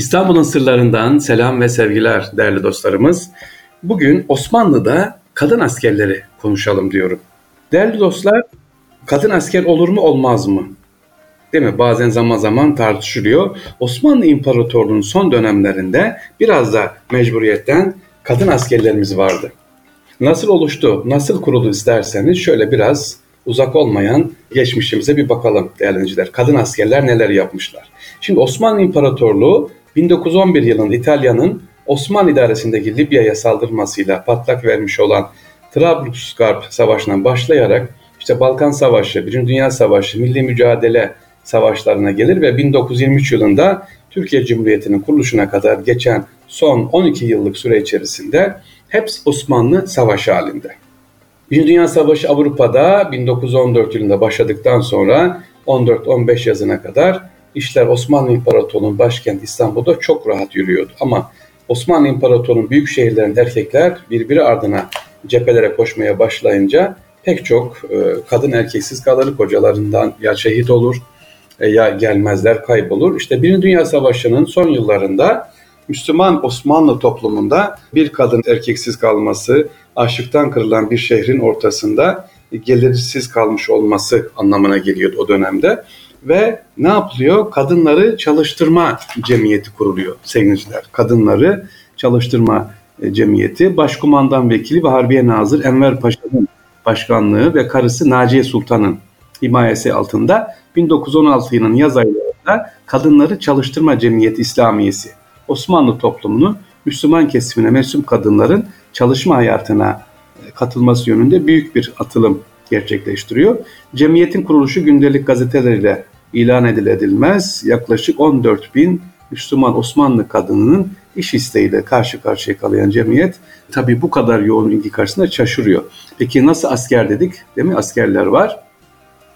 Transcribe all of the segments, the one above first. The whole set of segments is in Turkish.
İstanbul'un sırlarından selam ve sevgiler değerli dostlarımız. Bugün Osmanlı'da kadın askerleri konuşalım diyorum. Değerli dostlar, kadın asker olur mu olmaz mı? Değil mi? Bazen zaman zaman tartışılıyor. Osmanlı İmparatorluğu'nun son dönemlerinde biraz da mecburiyetten kadın askerlerimiz vardı. Nasıl oluştu, nasıl kuruldu isterseniz şöyle biraz uzak olmayan geçmişimize bir bakalım değerli dinleyiciler. Kadın askerler neler yapmışlar? Şimdi Osmanlı İmparatorluğu 1911 yılında İtalya'nın Osmanlı idaresindeki Libya'ya saldırmasıyla patlak vermiş olan Trablusgarp Savaşı'ndan başlayarak işte Balkan Savaşı, Birinci Dünya Savaşı, Milli Mücadele savaşlarına gelir ve 1923 yılında Türkiye Cumhuriyeti'nin kuruluşuna kadar geçen son 12 yıllık süre içerisinde hepsi Osmanlı savaşı halinde. Birinci Dünya Savaşı Avrupa'da 1914 yılında başladıktan sonra 14-15 yazına kadar işler Osmanlı İmparatorluğu'nun başkenti İstanbul'da çok rahat yürüyordu. Ama Osmanlı İmparatorluğu'nun büyük şehirlerinde erkekler birbiri ardına cephelere koşmaya başlayınca pek çok e, kadın erkeksiz kalır, kocalarından ya şehit olur e, ya gelmezler, kaybolur. İşte Birinci Dünya Savaşı'nın son yıllarında Müslüman Osmanlı toplumunda bir kadın erkeksiz kalması, açlıktan kırılan bir şehrin ortasında gelirsiz kalmış olması anlamına geliyordu o dönemde. Ve ne yapılıyor? Kadınları çalıştırma cemiyeti kuruluyor sevgiliciler. Kadınları çalıştırma e, cemiyeti başkumandan vekili ve Harbiye Nazır Enver Paşa'nın başkanlığı ve karısı Naciye Sultan'ın himayesi altında 1916 yılının yaz aylarında Kadınları Çalıştırma Cemiyeti İslamiyesi Osmanlı toplumunu Müslüman kesimine mensup kadınların çalışma hayatına e, katılması yönünde büyük bir atılım gerçekleştiriyor. Cemiyetin kuruluşu gündelik gazeteleriyle ilan ediledilmez yaklaşık 14 bin Müslüman Osmanlı kadınının iş isteğiyle karşı karşıya kalayan cemiyet tabi bu kadar yoğun ilgi karşısında şaşırıyor. Peki nasıl asker dedik değil mi? Askerler var.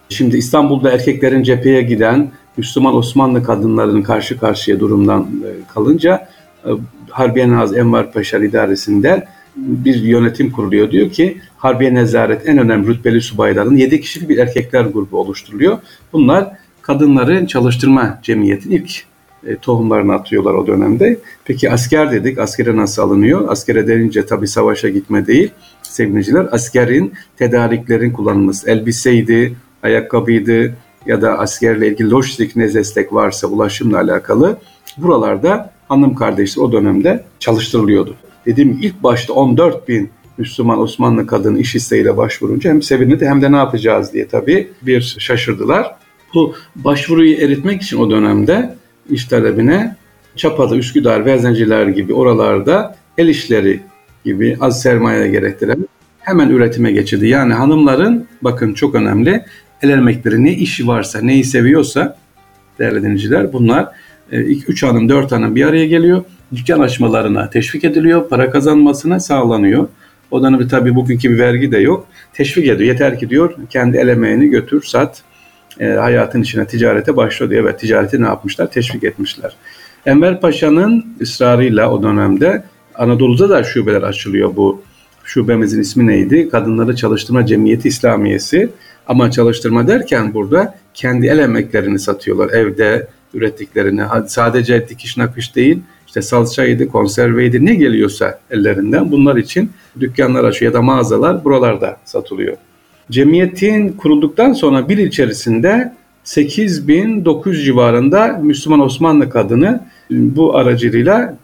Şimdi İstanbul'da erkeklerin cepheye giden Müslüman Osmanlı kadınlarının karşı karşıya durumdan e, kalınca e, Harbiye Naz Enver Paşa idaresinde bir yönetim kuruluyor. Diyor ki Harbiye Nezaret en önemli rütbeli subayların 7 kişilik bir erkekler grubu oluşturuluyor. Bunlar kadınları çalıştırma cemiyetin ilk e, tohumlarını atıyorlar o dönemde. Peki asker dedik. Askere nasıl alınıyor? Askere denince tabii savaşa gitme değil sevgiliciler. Askerin tedariklerin kullanılması. Elbiseydi, ayakkabıydı ya da askerle ilgili lojistik ne destek varsa ulaşımla alakalı buralarda hanım kardeşler o dönemde çalıştırılıyordu. Dediğim ilk başta 14 bin Müslüman Osmanlı kadın iş isteğiyle başvurunca hem sevinirdi hem de ne yapacağız diye tabii bir şaşırdılar. Bu başvuruyu eritmek için o dönemde iş talebine Çapa'da, Üsküdar, Vezenciler gibi oralarda el işleri gibi az sermaye gerektiren hemen üretime geçildi. Yani hanımların bakın çok önemli el emekleri ne işi varsa, neyi seviyorsa değerli dinleyiciler bunlar 3 e, hanım 4 hanım bir araya geliyor. Dükkan açmalarına teşvik ediliyor. Para kazanmasına sağlanıyor. O dönemde tabii bugünkü bir vergi de yok. Teşvik ediyor. Yeter ki diyor kendi el emeğini götür, sat. E, hayatın içine ticarete başlıyor diye. Evet ticareti ne yapmışlar? Teşvik etmişler. Enver Paşa'nın ısrarıyla o dönemde Anadolu'da da şubeler açılıyor bu. Şubemizin ismi neydi? Kadınları Çalıştırma Cemiyeti İslamiyesi. Ama çalıştırma derken burada kendi el emeklerini satıyorlar. Evde ürettiklerini. Sadece dikiş nakış değil, işte salçaydı, konserveydi ne geliyorsa ellerinden bunlar için dükkanlar açıyor ya da mağazalar buralarda satılıyor. Cemiyetin kurulduktan sonra bir içerisinde 8900 civarında Müslüman Osmanlı kadını bu aracılığıyla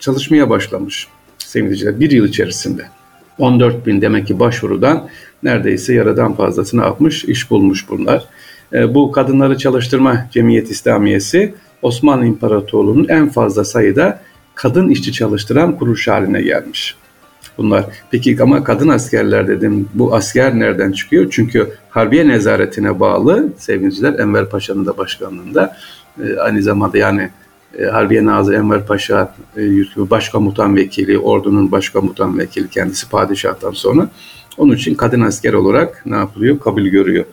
çalışmaya başlamış sevgiliciler bir yıl içerisinde. 14 bin demek ki başvurudan neredeyse yaradan fazlasını yapmış, iş bulmuş bunlar. E, bu kadınları çalıştırma cemiyet İslamiyesi Osmanlı İmparatorluğu'nun en fazla sayıda kadın işçi çalıştıran kuruluş haline gelmiş. Bunlar. Peki ama kadın askerler dedim. Bu asker nereden çıkıyor? Çünkü Harbiye Nezaretine bağlı sevgiliciler Enver Paşa'nın da başkanlığında e, aynı zamanda yani e, Harbiye Nazırı Enver Paşa e, başkomutan vekili, ordunun başkomutan vekili kendisi padişahtan sonra. Onun için kadın asker olarak ne yapılıyor? Kabul görüyor.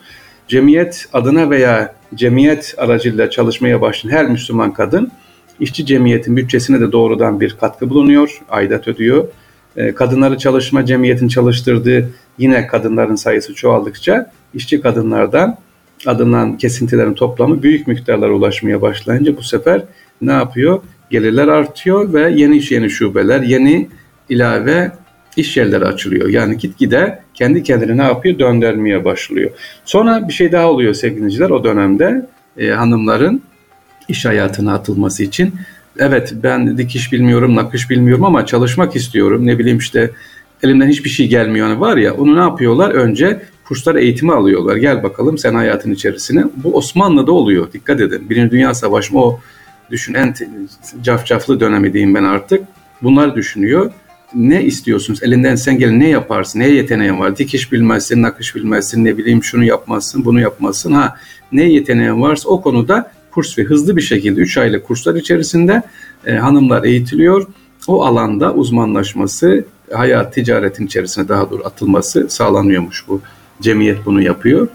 Cemiyet adına veya cemiyet aracılığıyla çalışmaya başlayan her Müslüman kadın işçi cemiyetin bütçesine de doğrudan bir katkı bulunuyor, aidat ödüyor. E, kadınları çalışma cemiyetin çalıştırdığı yine kadınların sayısı çoğaldıkça işçi kadınlardan alınan kesintilerin toplamı büyük miktarlara ulaşmaya başlayınca bu sefer ne yapıyor? gelirler artıyor ve yeni iş yeni şubeler, yeni ilave iş yerleri açılıyor. Yani gitgide kendi kendine ne yapıyor? Döndürmeye başlıyor. Sonra bir şey daha oluyor sevgiliciler o dönemde e, hanımların iş hayatına atılması için. Evet ben dikiş bilmiyorum, nakış bilmiyorum ama çalışmak istiyorum. Ne bileyim işte elimden hiçbir şey gelmiyor. Yani var ya onu ne yapıyorlar? Önce kurslar eğitimi alıyorlar. Gel bakalım sen hayatın içerisine. Bu Osmanlı'da oluyor. Dikkat edin. Birinci Dünya Savaşı o düşün en cafcaflı dönemi diyeyim ben artık. Bunlar düşünüyor. Ne istiyorsunuz? Elinden sen gel ne yaparsın? Neye yeteneğin var? Dikiş bilmezsin, nakış bilmezsin, ne bileyim şunu yapmazsın, bunu yapmazsın. Ha ne yeteneğin varsa o konuda kurs ve hızlı bir şekilde 3 aylık kurslar içerisinde e, hanımlar eğitiliyor. O alanda uzmanlaşması, hayat ticaretin içerisine daha doğru atılması sağlanıyormuş bu. Cemiyet bunu yapıyor.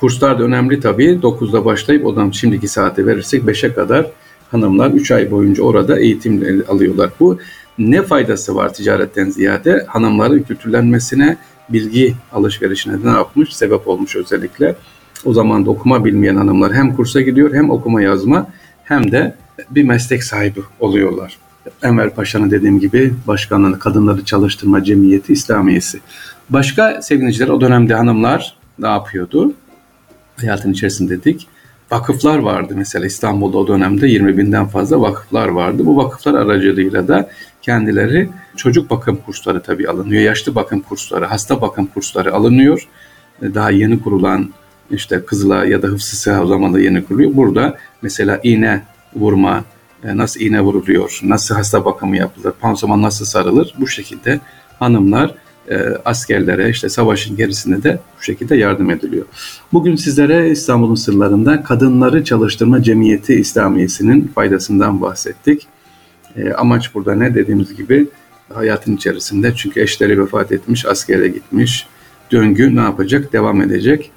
Kurslar da önemli tabii. 9'da başlayıp odan şimdiki saate verirsek 5'e kadar hanımlar 3 ay boyunca orada eğitim alıyorlar. Bu ne faydası var ticaretten ziyade? Hanımların kültürlenmesine, bilgi alışverişine ne yapmış? Sebep olmuş özellikle. O zaman da okuma bilmeyen hanımlar hem kursa gidiyor hem okuma yazma hem de bir meslek sahibi oluyorlar. Enver Paşa'nın dediğim gibi başkanlığını kadınları çalıştırma cemiyeti İslamiyesi. Başka sevgiliciler o dönemde hanımlar ne yapıyordu? Hayatın içerisinde dedik. Vakıflar vardı mesela İstanbul'da o dönemde 20 binden fazla vakıflar vardı. Bu vakıflar aracılığıyla da kendileri çocuk bakım kursları tabii alınıyor. Yaşlı bakım kursları, hasta bakım kursları alınıyor. Daha yeni kurulan işte Kızılay ya da Hıfzı Sağlama'da yeni kuruluyor. Burada mesela iğne vurma, e, nasıl iğne vuruluyor, nasıl hasta bakımı yapılır, pansuman nasıl sarılır bu şekilde hanımlar e, askerlere işte savaşın gerisinde de bu şekilde yardım ediliyor. Bugün sizlere İstanbul'un sırlarında kadınları çalıştırma cemiyeti İslamiyesi'nin faydasından bahsettik. E, amaç burada ne dediğimiz gibi hayatın içerisinde çünkü eşleri vefat etmiş, askere gitmiş, döngü ne yapacak? Devam edecek.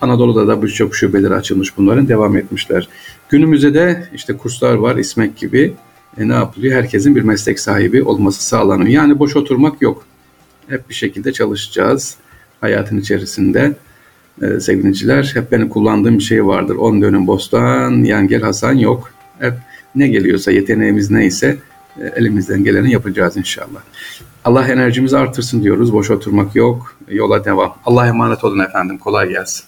Anadolu'da da birçok şubeleri açılmış bunların devam etmişler. Günümüzde de işte kurslar var İsmek gibi. E ne yapılıyor? Herkesin bir meslek sahibi olması sağlanıyor. Yani boş oturmak yok. Hep bir şekilde çalışacağız hayatın içerisinde. E, sevgiliciler hep benim kullandığım bir şey vardır. 10 dönüm bostan, yan gel Hasan yok. Hep ne geliyorsa, yeteneğimiz neyse e, elimizden geleni yapacağız inşallah. Allah enerjimizi artırsın diyoruz. Boş oturmak yok. Yola devam. Allah emanet olun efendim. Kolay gelsin.